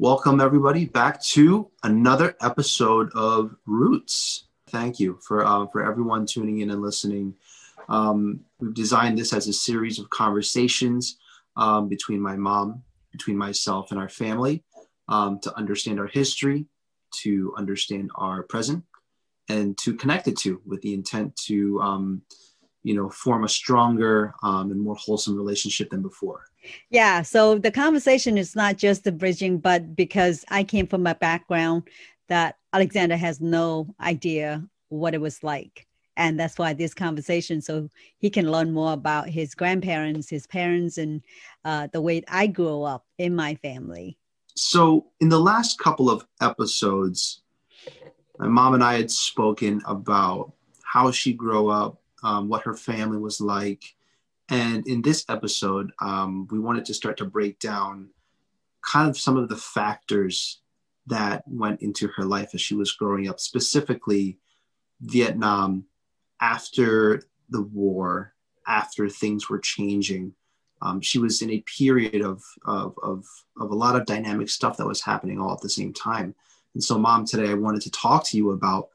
Welcome, everybody, back to another episode of Roots. Thank you for uh, for everyone tuning in and listening. Um, we've designed this as a series of conversations um, between my mom, between myself, and our family um, to understand our history, to understand our present, and to connect it to with the intent to um, you know form a stronger um, and more wholesome relationship than before. Yeah so the conversation is not just the bridging but because i came from a background that alexander has no idea what it was like. And that's why this conversation so he can learn more about his grandparents his parents and uh, the way i grew up in my family. So in the last couple of episodes my mom and i had spoken about how she grew up um, what her family was like. And in this episode, um, we wanted to start to break down kind of some of the factors that went into her life as she was growing up, specifically Vietnam after the war, after things were changing. Um, she was in a period of, of, of, of a lot of dynamic stuff that was happening all at the same time. And so, mom, today I wanted to talk to you about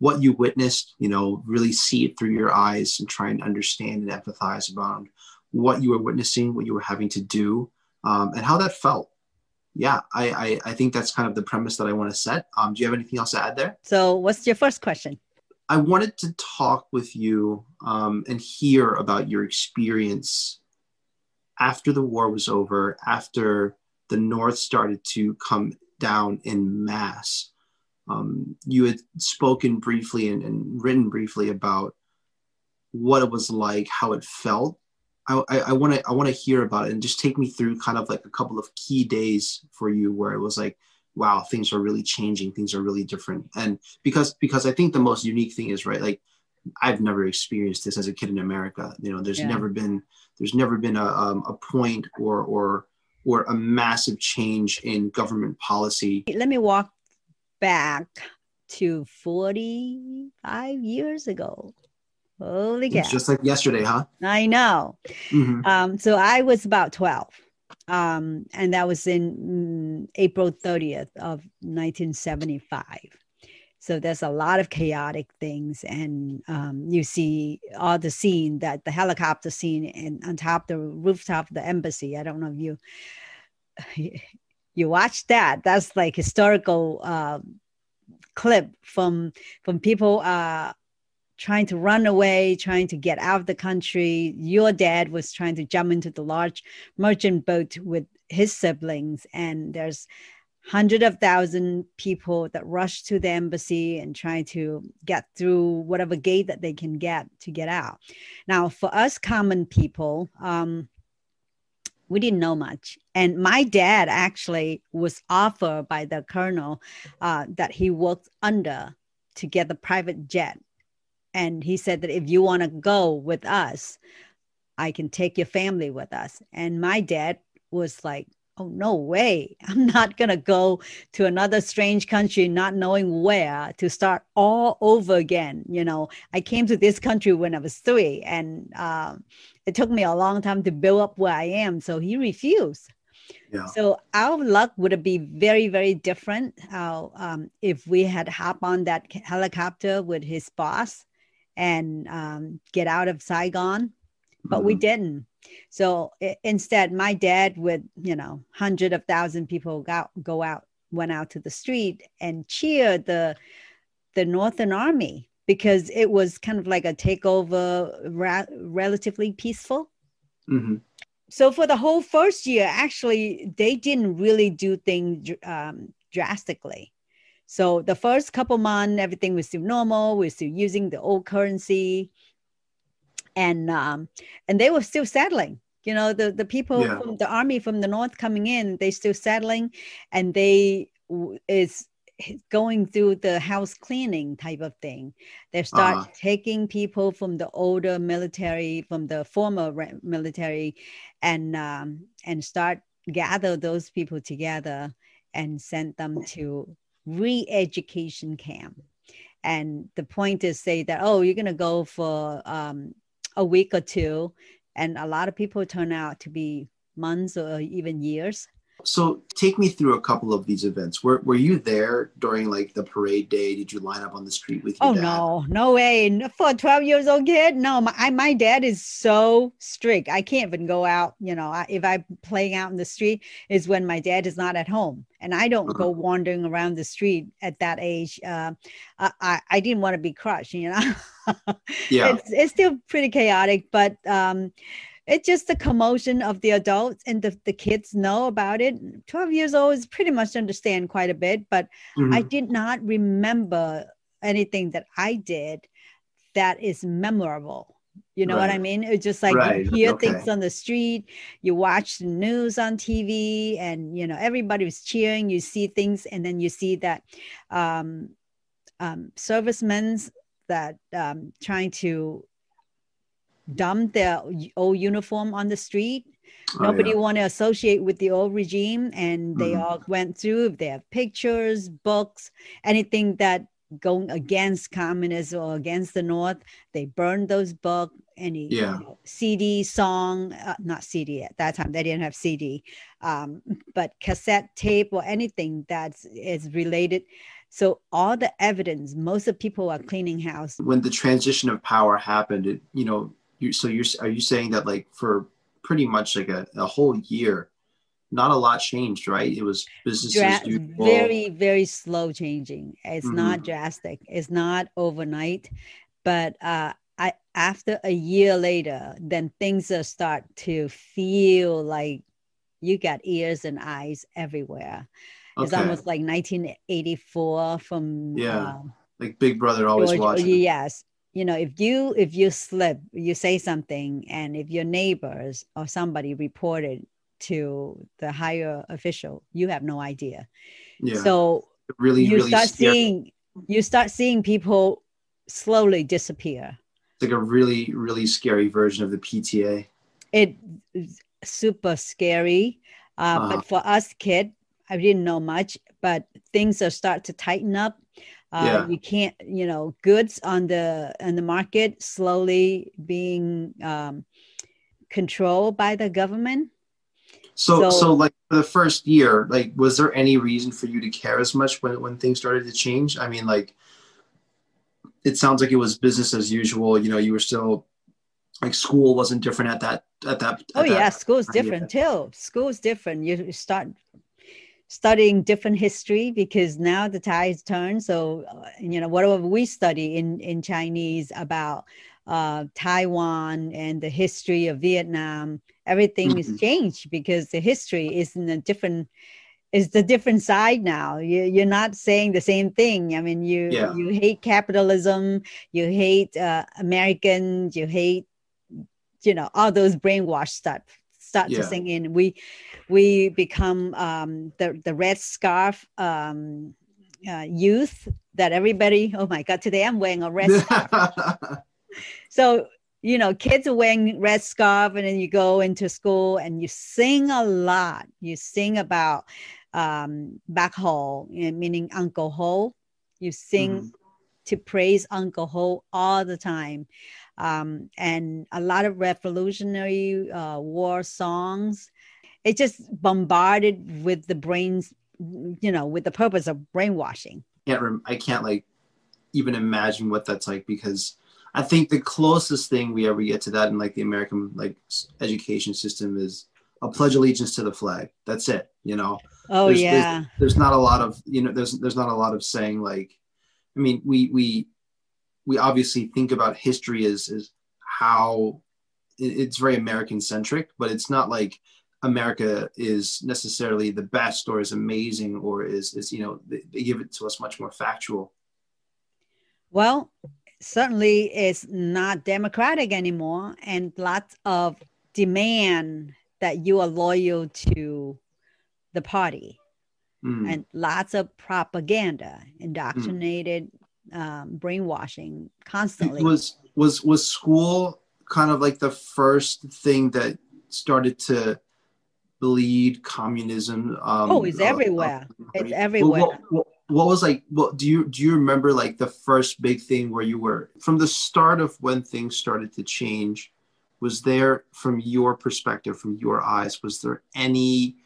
what you witnessed, you know, really see it through your eyes and try and understand and empathize about what you were witnessing, what you were having to do, um, and how that felt. Yeah, I, I, I think that's kind of the premise that I want to set. Um, do you have anything else to add there? So, what's your first question? I wanted to talk with you um, and hear about your experience after the war was over, after the North started to come down in mass um, you had spoken briefly and, and, written briefly about what it was like, how it felt. I want to I want to hear about it and just take me through kind of like a couple of key days for you where it was like, wow, things are really changing, things are really different. And because because I think the most unique thing is right, like I've never experienced this as a kid in America. You know, there's yeah. never been there's never been a um, a point or or or a massive change in government policy. Let me walk back to 45 years ago. Holy cow. It's just like yesterday, huh? I know. Mm-hmm. Um, so I was about 12. Um, and that was in mm, April 30th of 1975. So there's a lot of chaotic things, and um, you see all the scene that the helicopter scene and on top the rooftop of the embassy. I don't know if you you watch that that's like historical uh, clip from from people uh, trying to run away trying to get out of the country. Your dad was trying to jump into the large merchant boat with his siblings and there's hundred of thousand people that rush to the embassy and try to get through whatever gate that they can get to get out. Now for us common people um, we didn't know much. And my dad actually was offered by the colonel uh, that he worked under to get the private jet. And he said that if you want to go with us, I can take your family with us. And my dad was like, oh, no way. I'm not going to go to another strange country, not knowing where to start all over again. You know, I came to this country when I was three, and uh, it took me a long time to build up where I am. So he refused. Yeah. So our luck would be very, very different uh, um, if we had hop on that helicopter with his boss and um, get out of Saigon, but mm-hmm. we didn't. So it, instead, my dad with you know hundred of thousand people go, go out went out to the street and cheered the the Northern Army because it was kind of like a takeover, ra- relatively peaceful. Mm-hmm. So for the whole first year, actually, they didn't really do things um, drastically. So the first couple months, everything was still normal. We're still using the old currency, and um, and they were still settling. You know, the the people yeah. from the army from the north coming in, they still settling, and they is going through the house cleaning type of thing. They start uh-huh. taking people from the older military, from the former military, and um, and start gather those people together and send them to re-education camp. And the point is say that oh, you're gonna go for um, a week or two, and a lot of people turn out to be months or even years So take me through a couple of these events. Were were you there during like the parade day? Did you line up on the street with your Oh dad? no, no way! For a twelve years old kid, no. My I, my dad is so strict. I can't even go out. You know, I, if I'm playing out in the street, is when my dad is not at home, and I don't go Uh-huh. wandering around the street at that age. Uh, I I, I didn't want to be crushed. You know. Yeah. it's it's still pretty chaotic, but um, it's just the commotion of the adults and the, the kids know about it. 12 years old is pretty much understand quite a bit, but I Mhm. did not remember anything that I did that is memorable. You know what I mean? It's just like Right, you hear okay. things on the street, you watch the news on TV, and you know everybody was cheering. You see things, and then you see that um, um, servicemen that um, trying to dump their old uniform on the street Oh, nobody yeah. want to associate with the old regime and they Mhm. all went through their pictures books anything that going against communism or against the north they burned those books any you know, cd song uh, not cd at that time they didn't have cd um, but cassette tape or anything that's related so all the evidence most of people are cleaning house when the transition of power happened, it, you know, you, so you're are you saying that like for pretty much like a, a whole year, not a lot changed, right? It was business dra- very very slow changing it's Mhm. not drastic it's not overnight but uh i after a year later then things start to feel like you got ears and eyes everywhere it's almost like 1984 from Yeah. uh, like Big Brother always George- watching. yes you know if you if you slip you say something and if your neighbors or somebody reported to the higher official you have no idea Yeah. so really, you really start scary. seeing you start seeing people slowly disappear It's like a really, really scary version of the PTA. it is super scary uh, Uh-huh. but for us kid i didn't know much but things are start to tighten up uh, Yeah. you can't you know goods on the on the market slowly being um, controlled by the government So, so, So- like for the first year, like, was there any reason for you to care as much when when things started to change? I mean, like, it sounds like it was business as usual. You know, you were still like school wasn't different at that at that. Oh that yeah, school's different too. School's different. You start studying different history because now the tides turn. So uh, you know whatever we study in in Chinese about uh, Taiwan and the history of Vietnam, everything is Mhm. changed because the history is in a different is the different side now. You, you're not saying the same thing. I mean, you Yeah. you hate capitalism, you hate uh, Americans, you hate you know all those brainwashed stuff start to Yeah. sink in we we become um the the red scarf um uh, youth that everybody oh my god today i'm wearing a red scarf so you know kids are wearing red scarf and then you go into school and you sing a lot you sing about um back ho meaning uncle ho you sing Mhm. to praise Uncle Ho all the time. Um, and a lot of revolutionary uh, war songs. It just bombarded with the brains, you know, with the purpose of brainwashing. can't rem- I can't like even imagine what that's like because I think the closest thing we ever get to that in like the American like education system is a pledge allegiance to the flag. That's it. You know, Oh, There's- yeah. there's not a lot of you know there's there's not a lot of saying like, I mean we we we obviously think about history as as how it's very American centric, but it's not like America is necessarily the best or is amazing or is is you know they, give it to us much more factual. Well, certainly it's not democratic anymore, and lots of demand that you are loyal to the party. Mm. and lots of propaganda, indoctrinated, um, brainwashing constantly. was was was school kind of like the first thing that started to bleed communism um oh, it's uh, everywhere. uh, It's everywhere. what, what, what was like what do you do you remember like the first big thing where you were from the start of when things started to change was there from your perspective from your eyes was there any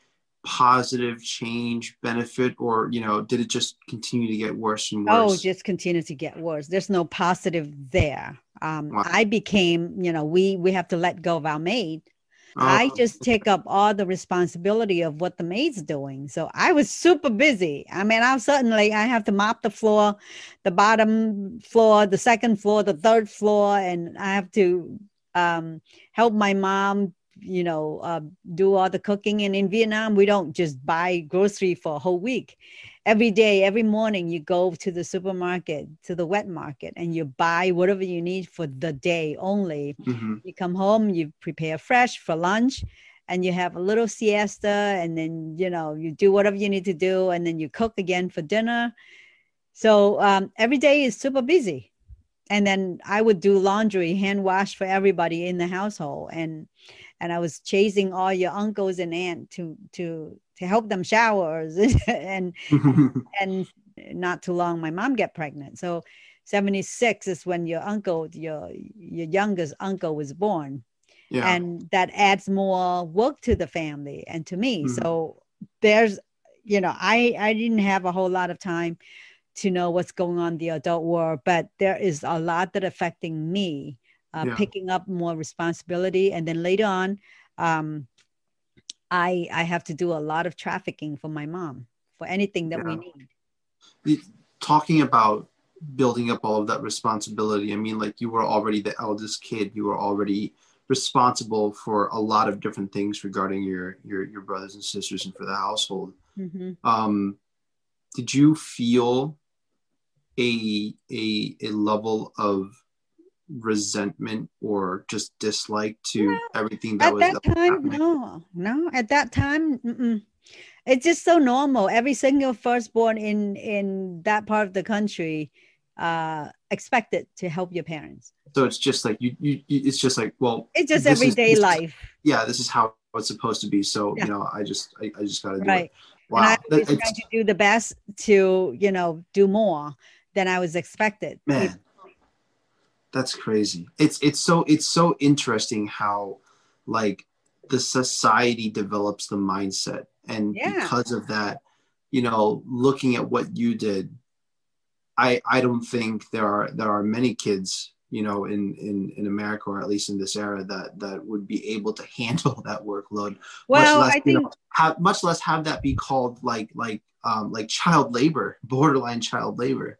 positive change benefit or you know did it just continue to get worse and worse Oh, just continue to get worse. There's no positive there. Um, Wow. I became, you know, we we have to let go of our maid. Oh, I just take up all the responsibility of what the maid's doing. So I was super busy. I mean, I'm suddenly I have to mop the floor, the bottom floor, the second floor, the third floor, and I have to um, help my mom, you know, uh, do all the cooking. And in Vietnam, we don't just buy grocery for a whole week. Every day, every morning, you go to the supermarket, to the wet market, and you buy whatever you need for the day only mhm. you come home you prepare fresh for lunch and you have a little siesta and then you know you do whatever you need to do and then you cook again for dinner so um, every day is super busy and then i would do laundry hand wash for everybody in the household and and i was chasing all your uncles and aunt to to to help them showers and and not too long my mom get pregnant. So 76 is when your uncle your your youngest uncle was born. Yeah. And that adds more work to the family and to me. Mhm. so there's you know i i didn't have a whole lot of time to know what's going on in the adult world but there is a lot that affecting me uh, Yeah. picking up more responsibility. And then later on um i i have to do a lot of trafficking for my mom for anything that we need. Talking about building up all of that responsibility i mean like you were already the eldest kid. You were already responsible for a lot of different things regarding your your, your brothers and sisters and for the household. Hmm um did you feel a a a level of resentment or just dislike to everything that was. at was that was time no no at that time mm-mm. it's just so normal. Every single firstborn in in that part of the country uh expected to help your parents. So it's just like you, you it's just like well it's just everyday is- life. Yeah this is how it's supposed to be. So Yeah. you know i just i, I just gotta do right. It wow. And i That- trying to do the best to you know do more than i was expected. Man that's crazy. It's it's so it's so interesting how like the society develops the mindset. And Yeah. because of that you know looking at what you did i i don't think there are there are many kids you know in in in america or at least in this era that that would be able to handle that workload well much less i you think know, have much less have that be called like like um like child labor borderline child labor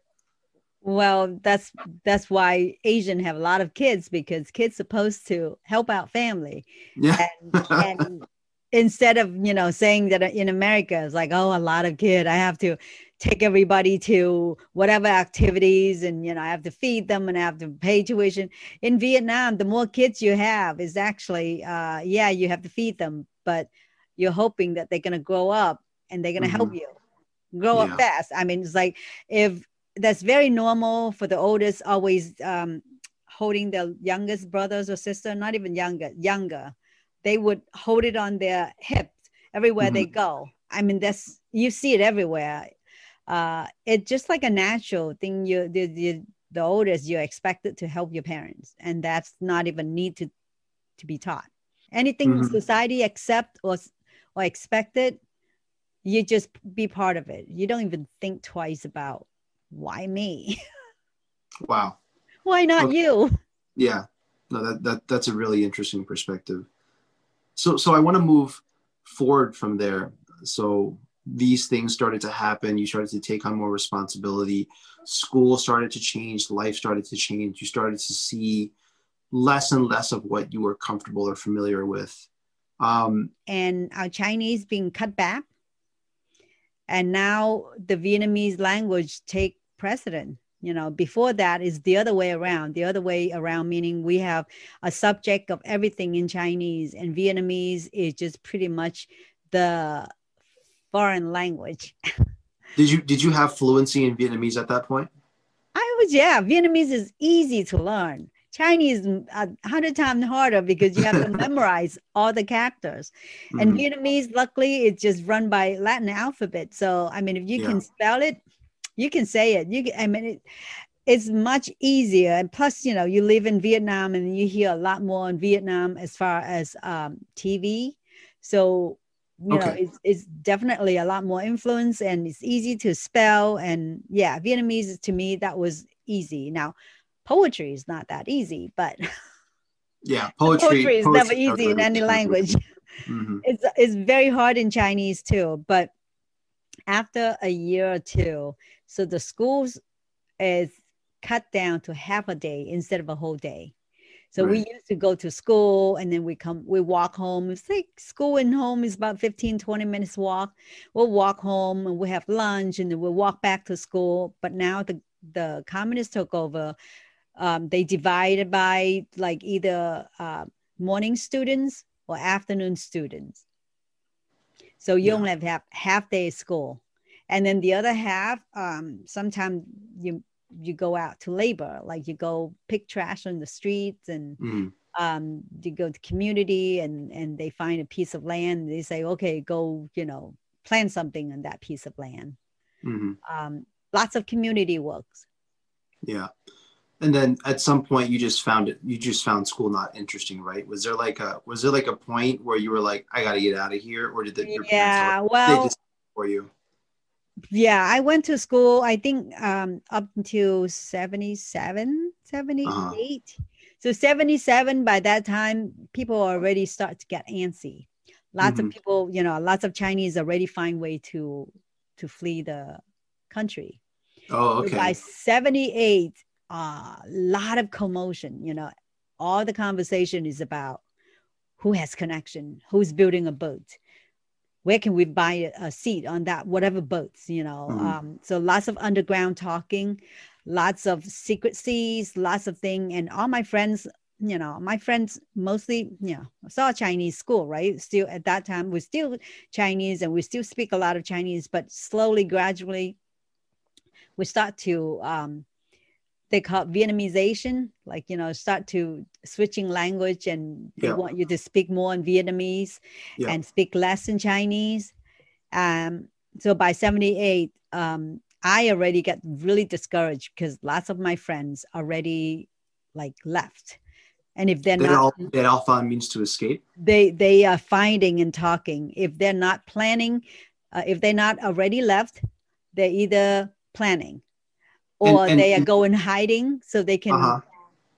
Well, that's that's why Asian have a lot of kids because kids supposed to help out family. yeah And, and instead of you know saying that in America it's like oh a lot of kid I have to take everybody to whatever activities and you know I have to feed them and I have to pay tuition. In Vietnam, the more kids you have is actually uh, yeah you have to feed them, but you're hoping that they're gonna grow up and they're gonna help you grow Yeah. up fast. I mean it's like if that's very normal for the oldest always um, holding the youngest brothers or sister not even younger younger. They would hold it on their hips everywhere they go. I mean that's you see it everywhere. Uh it's just like a natural thing you the, the, the oldest you're expected to help your parents and that's not even need to to be taught. Anything Mhm. society accept or or expected you just be part of it. You don't even think twice about why me wow why not Okay. you Yeah, no, that, that that's a really interesting perspective. So so I want to move forward from there. So these things started to happen. You started to take on more responsibility. School started to change. Life started to change. You started to see less and less of what you were comfortable or familiar with. Um, and our Chinese being cut back. And now the Vietnamese language take precedent. You know, before that is the other way around. The other way around meaning we have a subject of everything in Chinese, and Vietnamese is just pretty much the foreign language. did you did you have fluency in Vietnamese at that point? I was yeah. Vietnamese is easy to learn. Chinese a hundred times harder because you have to memorize all the characters. And Mhm. Vietnamese, luckily, it's just run by Latin alphabet. So I mean, if you Yeah. can spell it, you can say it. You can, I mean, it, it's much easier. And plus, you know, you live in Vietnam and you hear a lot more in Vietnam as far as um, TV. So you okay. know it's, it's definitely a lot more influence and it's easy to spell and yeah vietnamese to me that was easy now poetry is not that easy but yeah poetry, poetry is poetry never easy in any language mm-hmm. it's it's very hard in chinese too but after a year or two so the schools is cut down to half a day instead of a whole day so right. we used to go to school and then we come, we walk home. It's like school and home is about 15, 20 minutes walk. We'll walk home and we have lunch and then we'll walk back to school. But now the, the communists took over. Um, they divided by like either uh, morning students or afternoon students. So you yeah. only have half, half day school. And then the other half, um, sometimes you you go out to labor, like you go pick trash on the streets and mm-hmm. um, you go to community and and they find a piece of land. They say, okay, go, you know, plant something on that piece of land. Mm-hmm. Um, lots of community works. Yeah. And then at some point you just found it, you just found school not interesting, right? Was there like a, was there like a point where you were like, I got to get out of here? Or did the, your yeah, like, well, they just for you? yeah i went to school i think um up until 77 78 uh-huh. so 77 by that time people already start to get antsy lots mm-hmm. of people you know lots of chinese already find way to to flee the country oh okay so by 78 a uh, lot of commotion you know all the conversation is about who has connection who's building a boat where can we buy a seat on that whatever boats you know mm-hmm. um, so lots of underground talking lots of secrecies lots of thing and all my friends you know my friends mostly you know saw chinese school right still at that time we're still chinese and we still speak a lot of chinese but slowly gradually we start to um, they call Vietnamization, like you know, start to switching language, and they want you to speak more in Vietnamese yeah. and speak less in Chinese. Um, so by '78, um, I already got really discouraged because lots of my friends already like left, and if they're they not, all, found means to escape. They they are finding and talking. If they're not planning, uh, if they're not already left, they're either planning or and, and, they are going hiding so they can uh-huh.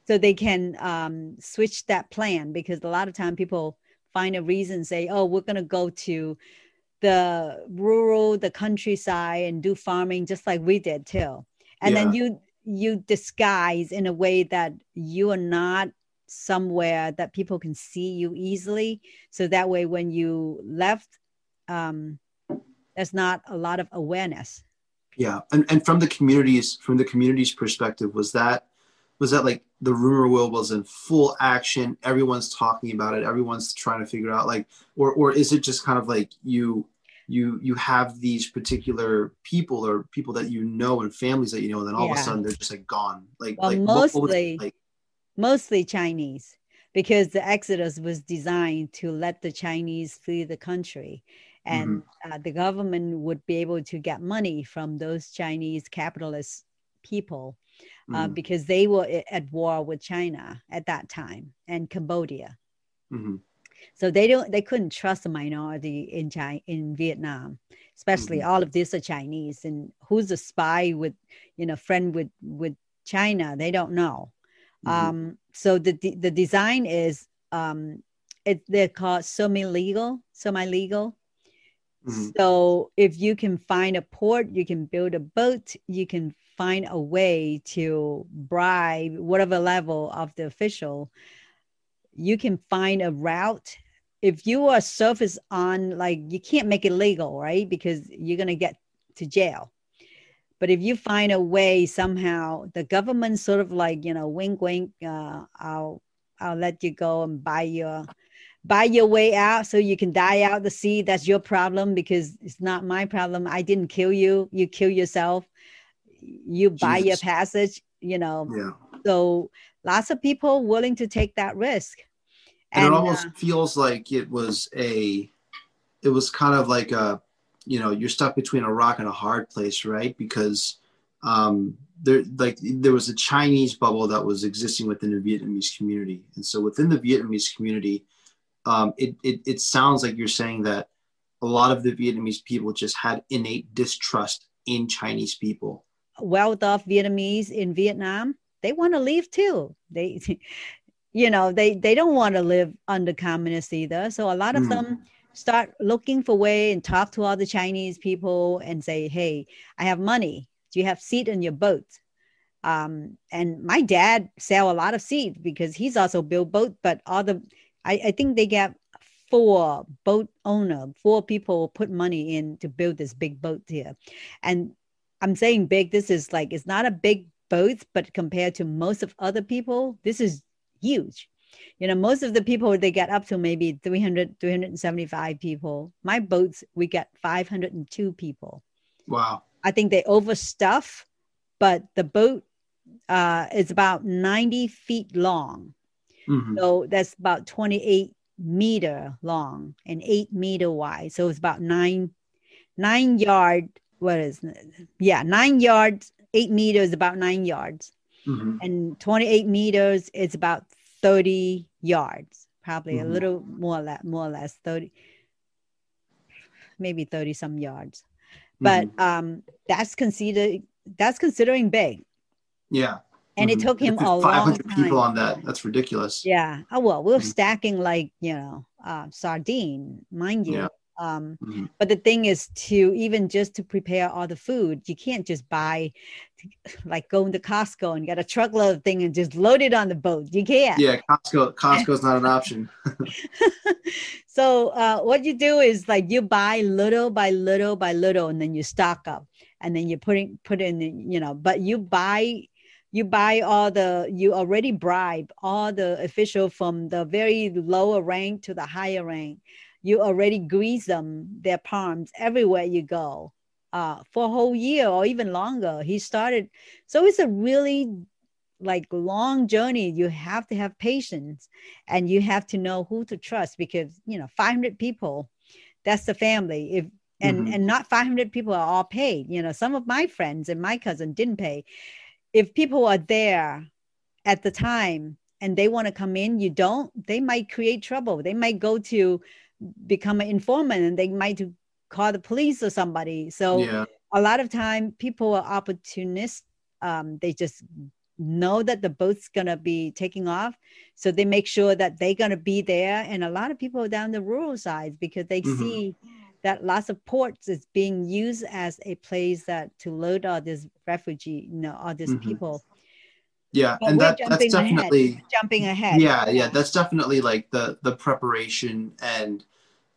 so they can um, switch that plan because a lot of time people find a reason say oh we're going to go to the rural the countryside and do farming just like we did too and yeah. then you you disguise in a way that you are not somewhere that people can see you easily so that way when you left um, there's not a lot of awareness yeah, and and from the communities from the community's perspective, was that was that like the rumor wheel was in full action? Everyone's talking about it. Everyone's trying to figure out like, or or is it just kind of like you you you have these particular people or people that you know and families that you know, and then all yeah. of a sudden they're just like gone. Like well, like mostly like? mostly Chinese because the exodus was designed to let the Chinese flee the country and mm-hmm. uh, the government would be able to get money from those Chinese capitalist people uh, mm-hmm. because they were at war with China at that time and Cambodia. Mm-hmm. So they don't they couldn't trust a minority in China in Vietnam, especially mm-hmm. all of these are Chinese and who's a spy with you know friend with with China they don't know. Mm-hmm. Um, so the the design is um, it, they're called semi legal semi legal Mm-hmm. So if you can find a port, you can build a boat, you can find a way to bribe whatever level of the official. You can find a route. If you are surface on, like you can't make it legal, right? Because you're gonna get to jail. But if you find a way somehow, the government sort of like you know, wink, wink. Uh, I'll I'll let you go and buy your buy your way out so you can die out the sea that's your problem because it's not my problem. I didn't kill you. You kill yourself. You buy Jesus. your passage you know. Yeah. so lots of people willing to take that risk. And, and it almost uh, feels like it was a it was kind of like a you know you're stuck between a rock and a hard place right? Because um there like there was a chinese bubble that was existing within the vietnamese community. And so within the vietnamese community um, it, it, it sounds like you're saying that a lot of the Vietnamese people just had innate distrust in Chinese people. Well-off Vietnamese in Vietnam, they want to leave too. They, you know, they they don't want to live under communists either. So a lot of mm. them start looking for way and talk to all the Chinese people and say, "Hey, I have money. Do you have seat in your boat?" Um, and my dad sell a lot of seeds because he's also built boat, but all the I, I think they get four boat owner, four people put money in to build this big boat here. And I'm saying big, this is like it's not a big boat, but compared to most of other people, this is huge. You know, most of the people they get up to maybe 300, 375 people. My boats, we get 502 people. Wow. I think they overstuff, but the boat uh, is about 90 feet long. Mm-hmm. So that's about 28 meter long and eight meter wide. So it's about nine, nine yard. What is it? Yeah, nine yards, eight meters, about nine yards. Mm-hmm. And 28 meters is about 30 yards, probably mm-hmm. a little more, less, more or less 30, maybe 30 some yards. But mm-hmm. um, that's considered that's considering big. Yeah and it mm-hmm. took him a long 500 people on that. That's ridiculous. Yeah. Oh well we're mm-hmm. stacking like you know uh, sardine mind you. Yeah. um, mm-hmm. but the thing is to even just to prepare all the food you can't just buy like go into costco and get a truckload of thing and just load it on the boat. You can't. Yeah costco costco's not an option. So uh, what you do is like you buy little by little by little and then you stock up. And then you put putting put in you know but you buy you buy all the you already bribe all the official from the very lower rank to the higher rank. You already grease them their palms everywhere you go uh, for a whole year or even longer. He started so it's a really like long journey. You have to have patience and you have to know who to trust because you know 500 people that's the family. If and mm-hmm. and not 500 people are all paid. You know some of my friends and my cousin didn't pay if people are there at the time and they want to come in, you don't, they might create trouble. They might go to become an informant and they might call the police or somebody. So yeah. a lot of time people are opportunists. Um, they just know that the boat's gonna be taking off, so they make sure that they're gonna be there. And a lot of people down the rural sides because they mm-hmm. see that lots of ports is being used as a place that to load all these refugee, you know, all these mm-hmm. people. Yeah, but and that, that's definitely ahead. jumping ahead. Yeah, yeah, that's definitely like the the preparation and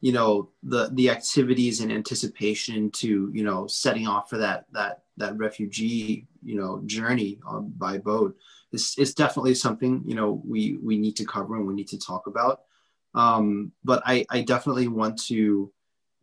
you know the the activities and anticipation to you know setting off for that that that refugee you know journey on, by boat is is definitely something you know we we need to cover and we need to talk about. Um, but I I definitely want to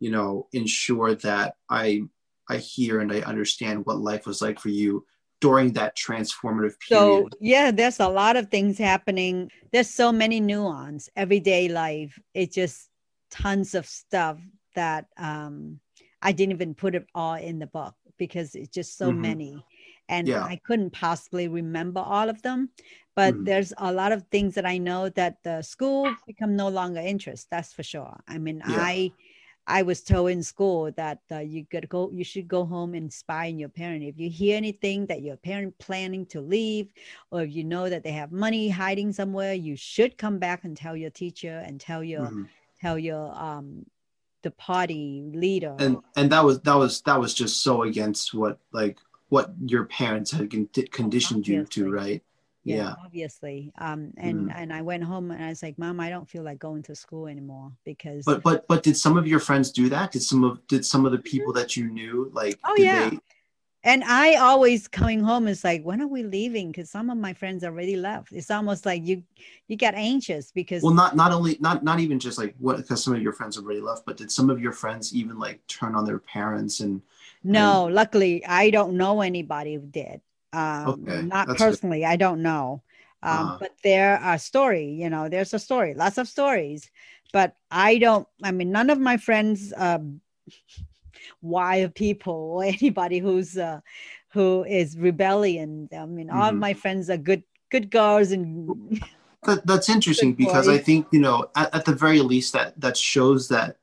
you know ensure that i i hear and i understand what life was like for you during that transformative period so yeah there's a lot of things happening there's so many nuance everyday life it's just tons of stuff that um i didn't even put it all in the book because it's just so mm-hmm. many and yeah. i couldn't possibly remember all of them but mm-hmm. there's a lot of things that i know that the school become no longer interest that's for sure i mean yeah. i I was told in school that uh, you to go, you should go home and spy on your parent. If you hear anything that your parent planning to leave, or if you know that they have money hiding somewhere, you should come back and tell your teacher and tell your mm-hmm. tell your um the party leader. And and that was that was that was just so against what like what your parents had conditioned you to, right? Yeah, obviously um and mm. and i went home and i was like mom i don't feel like going to school anymore because but but but did some of your friends do that? Did some of did some of the people that you knew like oh yeah. they... and i always coming home is like when are we leaving? Because some of my friends already left. It's almost like you you get anxious because well not not only not not even just like what because some of your friends already left but did some of your friends even like turn on their parents and no and... luckily i don't know anybody who did um, okay. Not That's personally, good. I don't know. Um, uh But there are story, you know, there's a story, lots of stories. But I don't, I mean, none of my friends, um, wild people or anybody who's, uh, who is rebellion. I mean, all of mm-hmm. my friends are good, good girls and. That, that's interesting because I think, you know, at, at the very least that, that shows that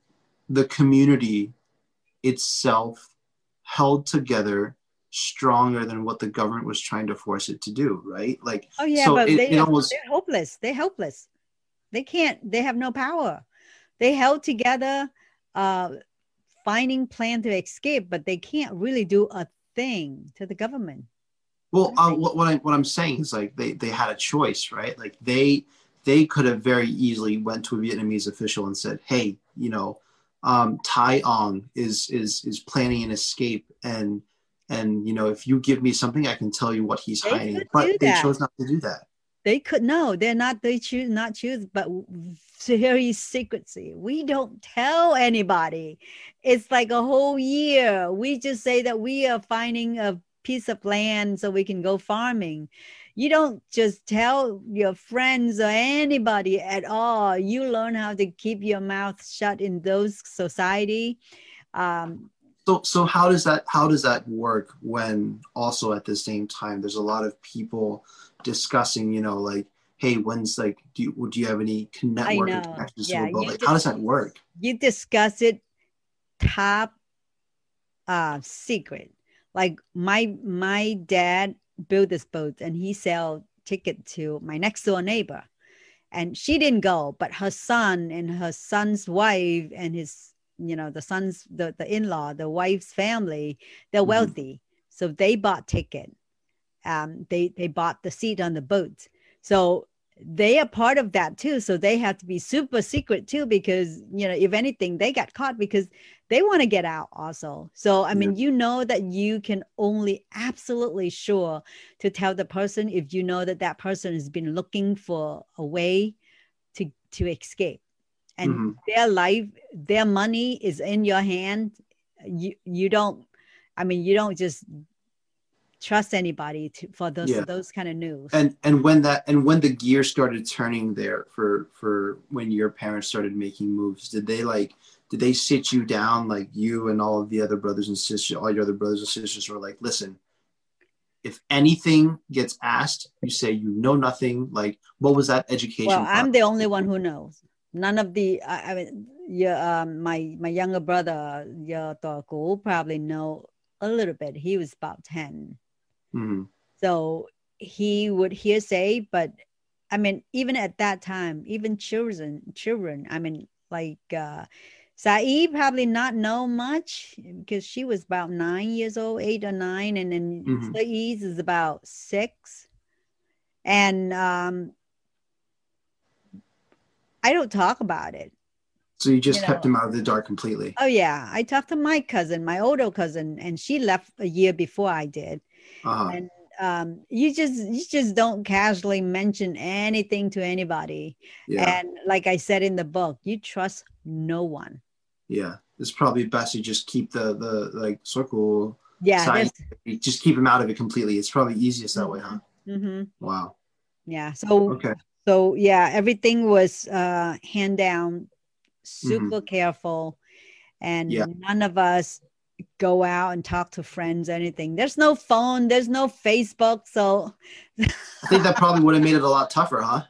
the community itself held together stronger than what the government was trying to force it to do, right? Like, oh yeah, so but it, they, it almost, they're hopeless. They're helpless. They can't. They have no power. They held together, uh, finding plan to escape, but they can't really do a thing to the government. Well, uh, what, what, I, what I'm saying is like they, they had a choice, right? Like they they could have very easily went to a Vietnamese official and said, "Hey, you know, um, Tai Ong is is is planning an escape, and and you know, if you give me something, I can tell you what he's they hiding." But they chose not to do that. They could no, they're not. They choose not choose, but very secrecy. We don't tell anybody. It's like a whole year. We just say that we are finding a piece of land so we can go farming you don't just tell your friends or anybody at all you learn how to keep your mouth shut in those society um, so so how does that how does that work when also at the same time there's a lot of people discussing you know like hey when's like do you do you have any network connections yeah, to like how does that work? you discuss it top uh secret. Like my my dad built this boat and he sell ticket to my next door neighbor. And she didn't go but her son and her son's wife and his you know the son's the, the in-law the wife's family they're mm-hmm. wealthy. So they bought ticket. Um they they bought the seat on the boat. So they are part of that too. So they have to be super secret too because you know if anything they got caught because they want to get out also. So i mean yeah. you know that you can only absolutely sure to tell the person if you know that that person has been looking for a way to to escape and mm-hmm. their life their money is in your hand you you don't i mean you don't just trust anybody to, for those yeah. those kind of news. And and when that and when the gear started turning there for for when your parents started making moves, did they like did they sit you down like you and all of the other brothers and sisters, all your other brothers and sisters were like, listen, if anything gets asked, you say you know nothing. Like, what was that education? Well, I'm the only one who knows. None of the, I, I mean, yeah, um, my my younger brother, your probably know a little bit. He was about 10 Mm-hmm. So he would hear say, but I mean, even at that time, even children, children, I mean, like uh Saeed probably not know much because she was about nine years old, eight or nine, and then mm-hmm. Saeed is about six. And um I don't talk about it. So you just you kept know. him out of the dark completely. Oh yeah, I talked to my cousin, my older cousin, and she left a year before I did. Uh-huh. And um, you just you just don't casually mention anything to anybody. Yeah. And like I said in the book, you trust no one. Yeah, it's probably best to just keep the the like circle. Yeah, just keep him out of it completely. It's probably easiest that way, huh? Mm-hmm. Wow. Yeah. So okay. So yeah, everything was uh, hand down, super mm-hmm. careful, and yeah. none of us go out and talk to friends or anything. There's no phone there's no facebook so i think that probably would have made it a lot tougher huh?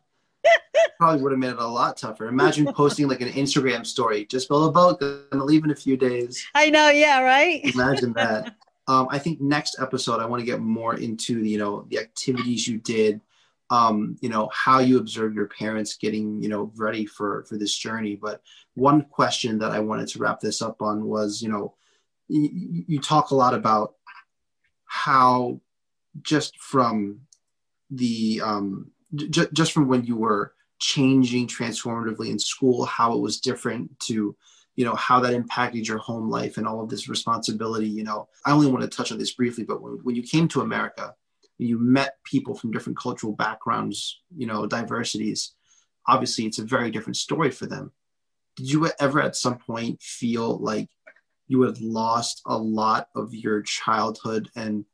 Probably would have made it a lot tougher. Imagine posting like an instagram story just a boat gonna leave in a few days. I know yeah right? Imagine that. Um, i think next episode i want to get more into you know the activities you did um, you know how you observe your parents getting you know ready for for this journey. But one question that i wanted to wrap this up on was you know you, you talk a lot about how just from the um, j- just from when you were changing transformatively in school how it was different to you know how that impacted your home life and all of this responsibility you know. I only want to touch on this briefly but when, when you came to america you met people from different cultural backgrounds you know diversities. Obviously it's a very different story for them. Did you ever at some point feel like you had lost a lot of your childhood? And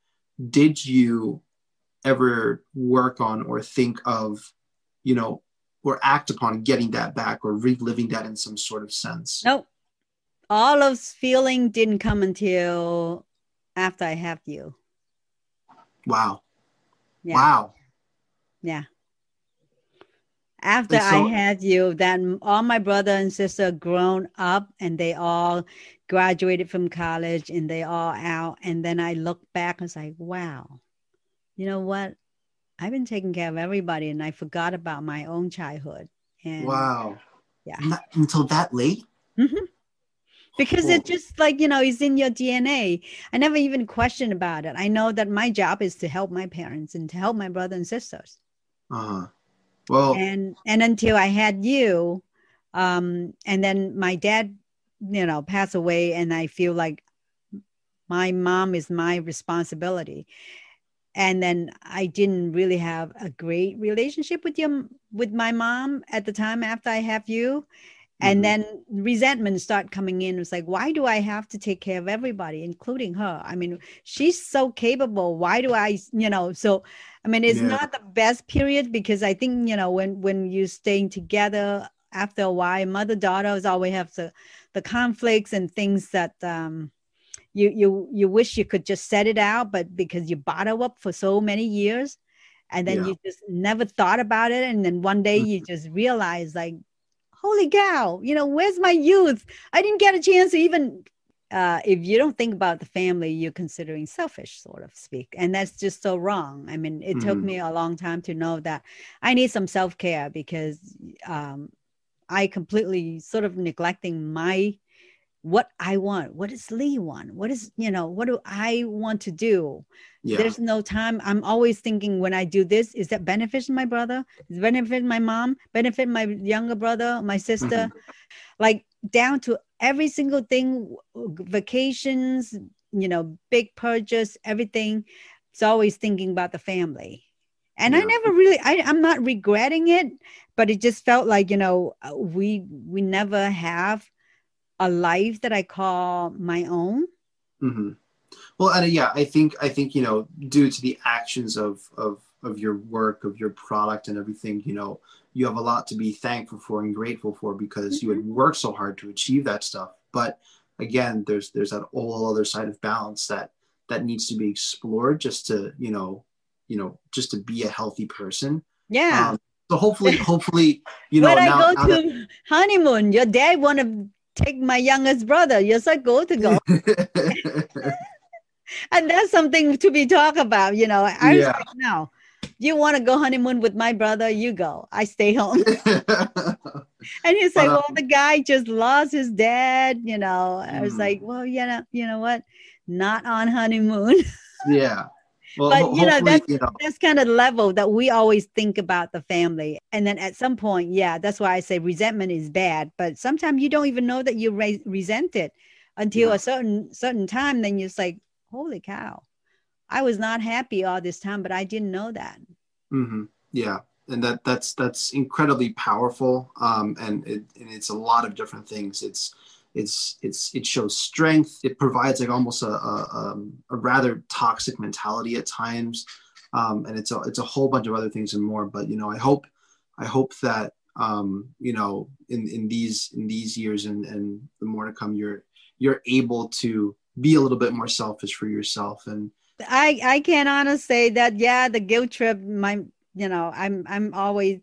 did you ever work on or think of you know or act upon getting that back or reliving that in some sort of sense? Nope. All of feeling didn't come until after i have you. Wow yeah. wow yeah after so, I had you, then all my brother and sister grown up and they all graduated from college and they all out. And then I look back and was like, wow, you know what? I've been taking care of everybody and I forgot about my own childhood. And wow. Yeah. Not until that late? Mm-hmm. Because cool. it's just like, you know, it's in your DNA. I never even questioned about it. I know that my job is to help my parents and to help my brother and sisters. Uh-huh. Well, and and until I had you, um, and then my dad, you know, passed away, and I feel like my mom is my responsibility. And then I didn't really have a great relationship with you, with my mom at the time after I have you. And mm-hmm. then resentment start coming in. It's like, why do I have to take care of everybody, including her? I mean, she's so capable. Why do I, you know? So I mean, it's yeah. not the best period because I think you know when when you're staying together after a while, mother daughters always have the the conflicts and things that um, you you you wish you could just set it out, but because you bottle up for so many years, and then yeah. you just never thought about it, and then one day mm-hmm. you just realize like, holy cow, you know, where's my youth? I didn't get a chance to even uh, if you don't think about the family, you're considering selfish, sort of speak. And that's just so wrong. I mean, it mm-hmm. took me a long time to know that I need some self care because um, I completely sort of neglecting my what I want. What does Lee want? What is, you know, what do I want to do? Yeah. There's no time. I'm always thinking when I do this, is that benefiting my brother? Is benefit my mom? Benefit my younger brother, my sister? Mm-hmm. Like down to every single thing, vacations, you know, big purchase, everything. It's always thinking about the family. And yeah. I never really, I, I'm not regretting it, but it just felt like, you know, we we never have a life that I call my own. Mm-hmm. Well, and yeah, I think I think you know, due to the actions of of of your work, of your product, and everything, you know, you have a lot to be thankful for and grateful for because mm-hmm. you had mm-hmm. worked so hard to achieve that stuff. But again, there's there's that whole other side of balance that that needs to be explored just to you know you know just to be a healthy person. Yeah. Um, so hopefully, hopefully, you know. when now, I go to that... honeymoon, your dad want to take my youngest brother. Yes, I go to go. and that's something to be talked about, you know. I yeah. like, no, you want to go honeymoon with my brother, you go. I stay home. and he's like, well, the guy just lost his dad, you know. I was mm. like, well, you know, you know what? Not on honeymoon. yeah. Well, but you know that's you know. that's kind of level that we always think about the family and then at some point yeah that's why i say resentment is bad but sometimes you don't even know that you re- resent it until yeah. a certain certain time then you're like holy cow i was not happy all this time but i didn't know that mm-hmm. yeah and that that's that's incredibly powerful um and it and it's a lot of different things it's it's it's it shows strength. It provides like almost a, a, um, a rather toxic mentality at times. Um, and it's a it's a whole bunch of other things and more. But you know i hope i hope that um, you know in in these in these years and and the more to come you're you're able to be a little bit more selfish for yourself. And i i can honestly say that yeah the guilt trip my you know i'm i'm always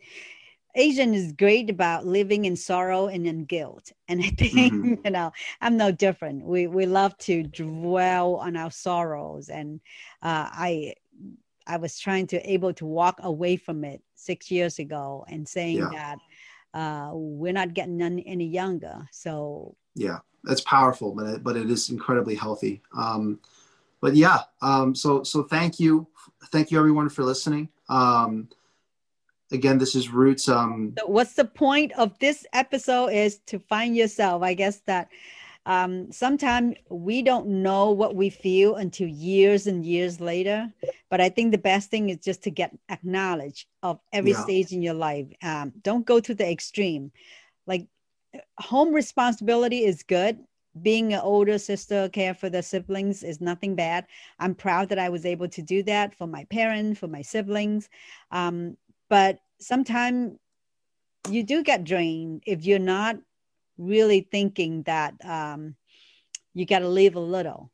Asian is great about living in sorrow and in guilt. And I think, mm-hmm. you know, I'm no different. We we love to dwell on our sorrows. And uh, I I was trying to able to walk away from it six years ago and saying yeah. that uh, we're not getting any, any younger. So yeah, that's powerful, but it, but it is incredibly healthy. Um, but yeah, um, so so thank you, thank you everyone for listening. Um, again this is roots um so what's the point of this episode is to find yourself. I guess that um sometimes we don't know what we feel until years and years later but i think the best thing is just to get acknowledged of every yeah. stage in your life. Um don't go to the extreme. Like home responsibility is good. Being an older sister care for the siblings is nothing bad. I'm proud that i was able to do that for my parents for my siblings. Um, but sometimes you do get drained if you're not really thinking that um, you got to leave a little.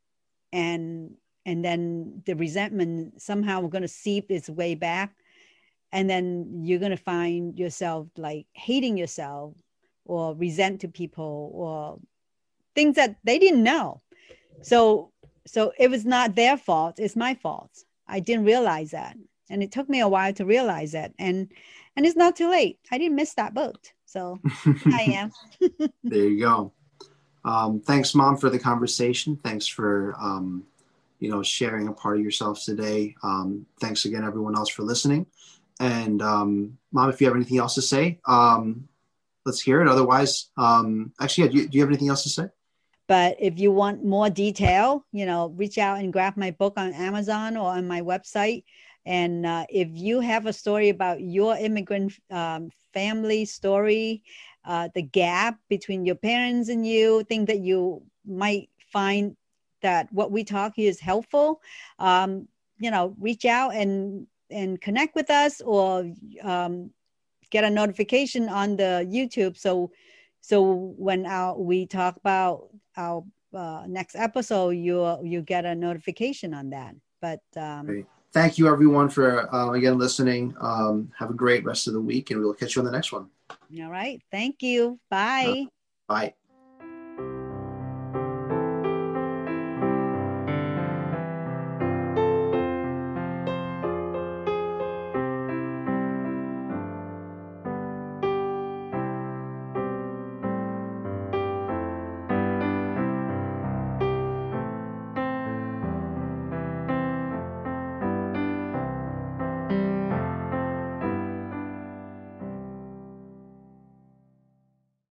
And and then the resentment somehow going to seep its way back. And then you're going to find yourself like hating yourself or resent to people or things that they didn't know. So so it was not their fault it's my fault. I didn't realize that and it took me a while to realize that. And and it's not too late. I didn't miss that boat. So i am. There you go. Um, thanks mom for the conversation. Thanks for um, you know sharing a part of yourself today. Um, thanks again everyone else for listening. And um, mom if you have anything else to say um, let's hear it. Otherwise um, actually yeah, do, you, do you have anything else to say? But if you want more detail you know reach out and grab my book on amazon or on my website and uh, if you have a story about your immigrant um, family story, uh, the gap between your parents and you, think that you might find that what we talk here is helpful, um, you know, reach out and and connect with us or um, get a notification on the YouTube. So so when our, we talk about our uh, next episode, you you get a notification on that. But um, thank you everyone for uh, again listening. Um, have a great rest of the week, and we'll catch you on the next one. All right. Thank you. Bye. Uh, bye.